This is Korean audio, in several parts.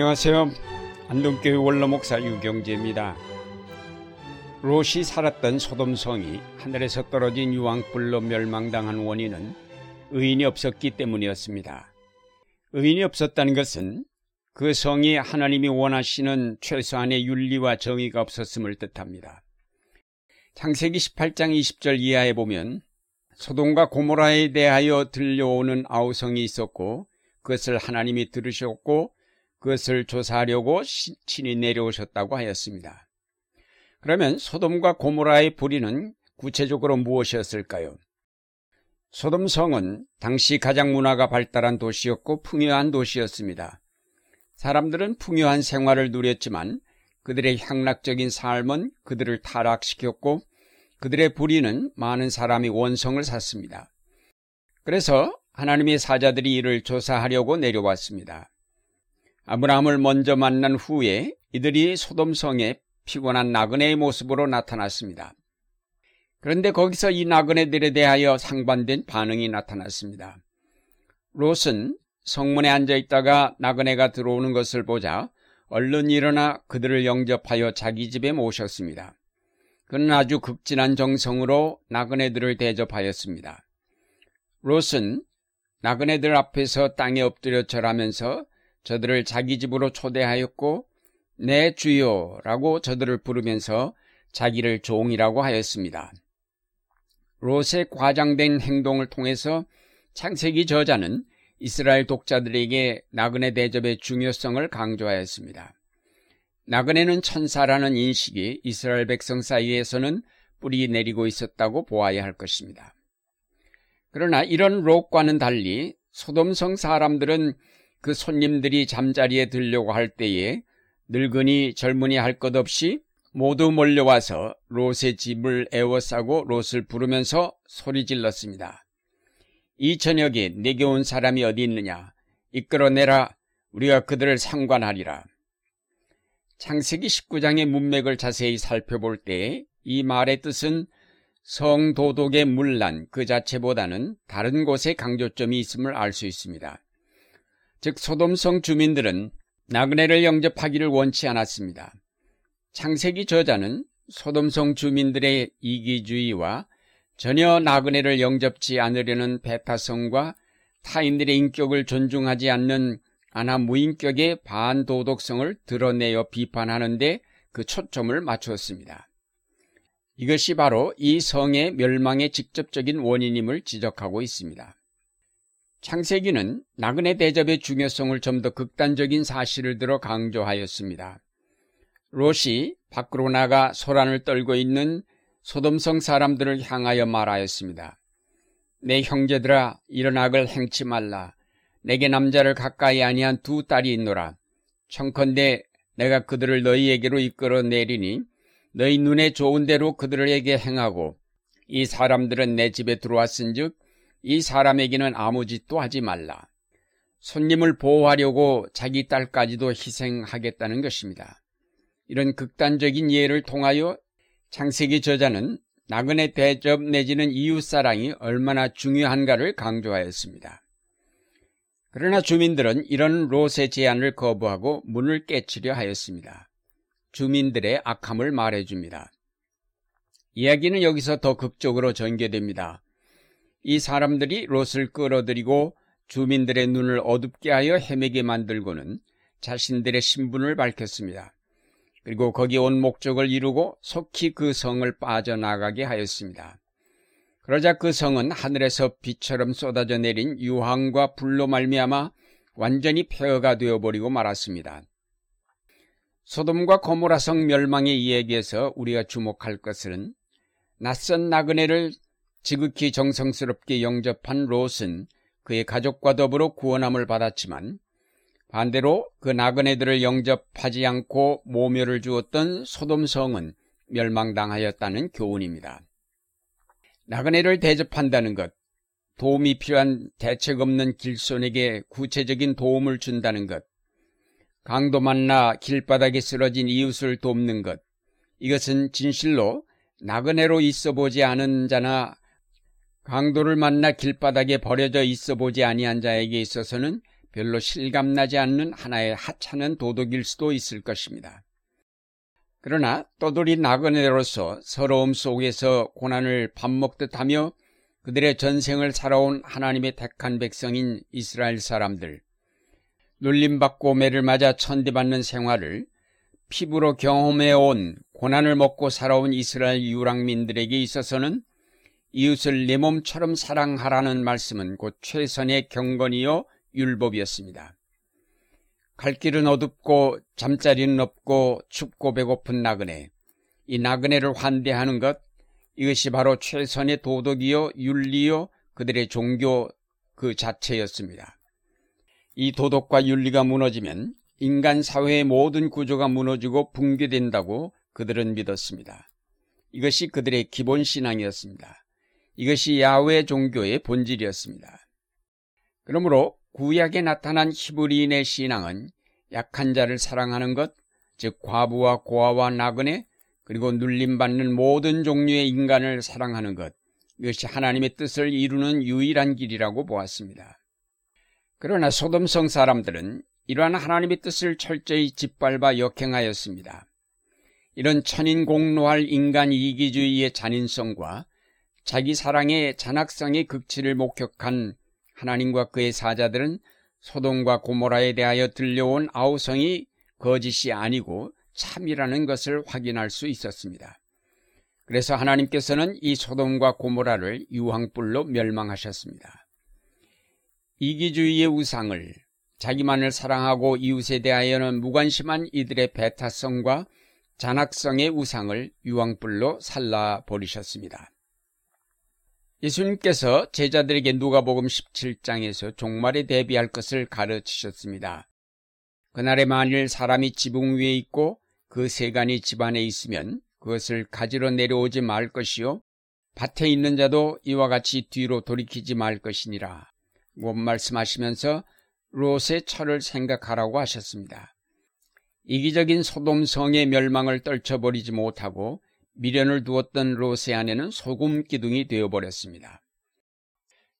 안녕하세요. 안동교회 원로목사 유경재입니다. 롯이 살았던 소돔성이 하늘에서 떨어진 유황불로 멸망당한 원인은 의인이 없었기 때문이었습니다. 의인이 없었다는 것은 그 성이 하나님이 원하시는 최소한의 윤리와 정의가 없었음을 뜻합니다. 창세기 18장 20절 이하에 보면 소돔과 고모라에 대하여 들려오는 아우성이 있었고 그것을 하나님이 들으셨고 그것을 조사하려고 친히 내려오셨다고 하였습니다. 그러면 소돔과 고모라의 불의는 구체적으로 무엇이었을까요? 소돔성은 당시 가장 문화가 발달한 도시였고 풍요한 도시였습니다. 사람들은 풍요한 생활을 누렸지만 그들의 향락적인 삶은 그들을 타락시켰고 그들의 불의는 많은 사람이 원성을 샀습니다. 그래서 하나님의 사자들이 이를 조사하려고 내려왔습니다. 아브라함을 먼저 만난 후에 이들이 소돔성에 피곤한 나그네의 모습으로 나타났습니다. 그런데 거기서 이 나그네들에 대하여 상반된 반응이 나타났습니다. 롯은 성문에 앉아 있다가 나그네가 들어오는 것을 보자 얼른 일어나 그들을 영접하여 자기 집에 모셨습니다. 그는 아주 극진한 정성으로 나그네들을 대접하였습니다. 롯은 나그네들 앞에서 땅에 엎드려 절하면서 저들을 자기 집으로 초대하였고 내 주요라고 저들을 부르면서 자기를 종이라고 하였습니다. 롯의 과장된 행동을 통해서 창세기 저자는 이스라엘 독자들에게 나그네 대접의 중요성을 강조하였습니다. 나그네는 천사라는 인식이 이스라엘 백성 사이에서는 뿌리 내리고 있었다고 보아야 할 것입니다. 그러나 이런 롯과는 달리 소돔성 사람들은 그 손님들이 잠자리에 들려고 할 때에 늙은이 젊은이 할 것 없이 모두 몰려와서 롯의 집을 에워싸고 롯을 부르면서 소리 질렀습니다. 이 저녁에 내게 온 사람이 어디 있느냐? 이끌어내라. 우리가 그들을 상관하리라. 창세기 19장의 문맥을 자세히 살펴볼 때 이 말의 뜻은 성도독의 문란 그 자체보다는 다른 곳에 강조점이 있음을 알 수 있습니다. 즉 소돔성 주민들은 나그네를 영접하기를 원치 않았습니다. 창세기 저자는 소돔성 주민들의 이기주의와 전혀 나그네를 영접지 않으려는 배타성과 타인들의 인격을 존중하지 않는 아나 무인격의 반도덕성을 드러내어 비판하는데 그 초점을 맞추었습니다. 이것이 바로 이 성의 멸망의 직접적인 원인임을 지적하고 있습니다. 창세기는 나그네 대접의 중요성을 좀 더 극단적인 사실을 들어 강조하였습니다. 롯이 밖으로 나가 소란을 떨고 있는 소돔성 사람들을 향하여 말하였습니다. 내 형제들아 악을 행치 말라. 내게 남자를 가까이 아니한 두 딸이 있노라. 청컨대 내가 그들을 너희에게로 이끌어 내리니 너희 눈에 좋은 대로 그들에게 행하고 이 사람들은 내 집에 들어왔은즉 이 사람에게는 아무 짓도 하지 말라. 손님을 보호하려고 자기 딸까지도 희생하겠다는 것입니다. 이런 극단적인 예를 통하여 창세기 저자는 나그네 대접 내지는 이웃사랑이 얼마나 중요한가를 강조하였습니다. 그러나 주민들은 이런 롯의 제안을 거부하고 문을 깨치려 하였습니다. 주민들의 악함을 말해줍니다. 이야기는 여기서 더 극적으로 전개됩니다. 이 사람들이 롯을 끌어들이고 주민들의 눈을 어둡게 하여 헤매게 만들고는 자신들의 신분을 밝혔습니다. 그리고 거기 온 목적을 이루고 속히 그 성을 빠져나가게 하였습니다. 그러자 그 성은 하늘에서 비처럼 쏟아져 내린 유황과 불로 말미암아 완전히 폐허가 되어버리고 말았습니다. 소돔과 고모라 성 멸망의 이야기에서 우리가 주목할 것은 낯선 나그네를 지극히 정성스럽게 영접한 롯은 그의 가족과 더불어 구원함을 받았지만 반대로 그 나그네들을 영접하지 않고 모멸을 주었던 소돔성은 멸망당하였다는 교훈입니다. 나그네를 대접한다는 것, 도움이 필요한 대책 없는 길손에게 구체적인 도움을 준다는 것, 강도 만나 길바닥에 쓰러진 이웃을 돕는 것, 이것은 진실로 나그네로 있어 보지 않은 자나 강도를 만나 길바닥에 버려져 있어 보지 아니한 자에게 있어서는 별로 실감나지 않는 하나의 하찮은 도덕일 수도 있을 것입니다. 그러나 떠돌이 나그네로서 서러움 속에서 고난을 밥 먹듯 하며 그들의 전생을 살아온 하나님의 택한 백성인 이스라엘 사람들, 눌림받고 매를 맞아 천대받는 생활을 피부로 경험해온 고난을 먹고 살아온 이스라엘 유랑민들에게 있어서는 이웃을 내 몸처럼 사랑하라는 말씀은 곧 최선의 경건이요 율법이었습니다. 갈 길은 어둡고 잠자리는 없고 춥고 배고픈 나그네. 이 나그네를 환대하는 것 이것이 바로 최선의 도덕이요 윤리요 그들의 종교 그 자체였습니다. 이 도덕과 윤리가 무너지면 인간 사회의 모든 구조가 무너지고 붕괴된다고 그들은 믿었습니다. 이것이 그들의 기본 신앙이었습니다. 이것이 야외 종교의 본질이었습니다. 그러므로 구약에 나타난 히브리인의 신앙은 약한 자를 사랑하는 것, 즉 과부와 고아와 나그네, 그리고 눌림받는 모든 종류의 인간을 사랑하는 것, 이것이 하나님의 뜻을 이루는 유일한 길이라고 보았습니다. 그러나 소돔성 사람들은 이러한 하나님의 뜻을 철저히 짓밟아 역행하였습니다. 이런 천인공노할 인간 이기주의의 잔인성과 자기 사랑의 잔악성의 극치를 목격한 하나님과 그의 사자들은 소돔과 고모라에 대하여 들려온 아우성이 거짓이 아니고 참이라는 것을 확인할 수 있었습니다. 그래서 하나님께서는 이 소돔과 고모라를 유황불로 멸망하셨습니다. 이기주의의 우상을 자기만을 사랑하고 이웃에 대하여는 무관심한 이들의 배타성과 잔악성의 우상을 유황불로 살라 버리셨습니다. 예수님께서 제자들에게 누가복음 17장에서 종말에 대비할 것을 가르치셨습니다. 그날에 만일 사람이 지붕 위에 있고 그 세간이 집안에 있으면 그것을 가지러 내려오지 말 것이요 밭에 있는 자도 이와 같이 뒤로 돌이키지 말 것이니라. 못 말씀하시면서 롯의 철을 생각하라고 하셨습니다. 이기적인 소돔성의 멸망을 떨쳐버리지 못하고 미련을 두었던 롯의 아내는 소금 기둥이 되어버렸습니다.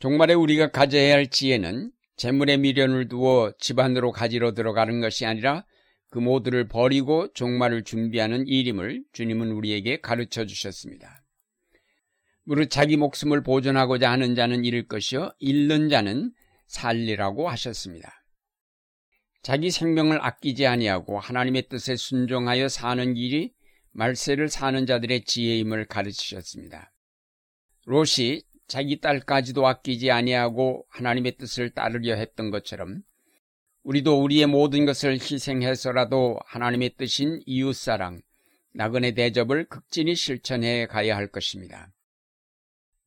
종말에 우리가 가져야 할 지혜는 재물에 미련을 두어 집안으로 가지러 들어가는 것이 아니라 그 모두를 버리고 종말을 준비하는 일임을 주님은 우리에게 가르쳐 주셨습니다. 무릇 자기 목숨을 보존하고자 하는 자는 잃을 것이요 잃는 자는 살리라고 하셨습니다. 자기 생명을 아끼지 아니하고 하나님의 뜻에 순종하여 사는 일이 말세를 사는 자들의 지혜임을 가르치셨습니다. 롯이 자기 딸까지도 아끼지 아니하고 하나님의 뜻을 따르려 했던 것처럼 우리도 우리의 모든 것을 희생해서라도 하나님의 뜻인 이웃사랑, 나그네 대접을 극진히 실천해 가야 할 것입니다.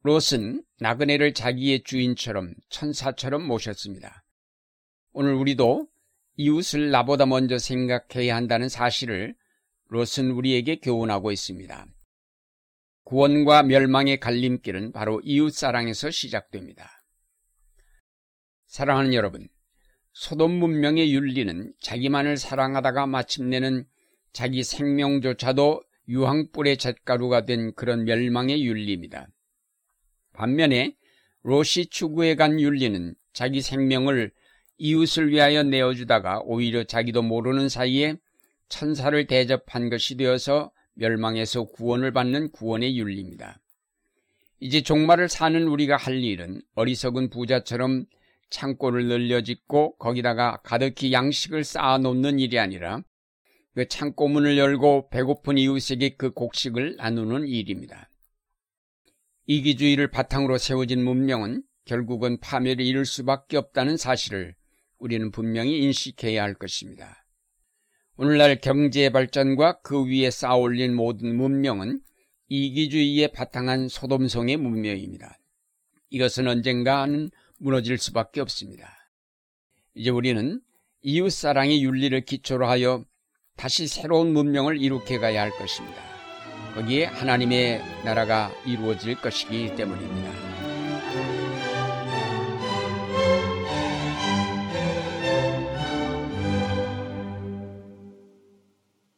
롯은 나그네를 자기의 주인처럼 천사처럼 모셨습니다. 오늘 우리도 이웃을 나보다 먼저 생각해야 한다는 사실을 롯은 우리에게 교훈하고 있습니다. 구원과 멸망의 갈림길은 바로 이웃사랑에서 시작됩니다. 사랑하는 여러분, 소돔 문명의 윤리는 자기만을 사랑하다가 마침내는 자기 생명조차도 유황불의 잿가루가 된 그런 멸망의 윤리입니다. 반면에 롯이 추구해 간 윤리는 자기 생명을 이웃을 위하여 내어주다가 오히려 자기도 모르는 사이에 천사를 대접한 것이 되어서 멸망에서 구원을 받는 구원의 윤리입니다. 이제 종말을 사는 우리가 할 일은 어리석은 부자처럼 창고를 늘려 짓고 거기다가 가득히 양식을 쌓아 놓는 일이 아니라 그 창고 문을 열고 배고픈 이웃에게 그 곡식을 나누는 일입니다. 이기주의를 바탕으로 세워진 문명은 결국은 파멸에 이를 수밖에 없다는 사실을 우리는 분명히 인식해야 할 것입니다. 오늘날 경제 발전과 그 위에 쌓아올린 모든 문명은 이기주의에 바탕한 소돔성의 문명입니다. 이것은 언젠가는 무너질 수밖에 없습니다. 이제 우리는 이웃사랑의 윤리를 기초로 하여 다시 새로운 문명을 이룩해 가야 할 것입니다. 거기에 하나님의 나라가 이루어질 것이기 때문입니다.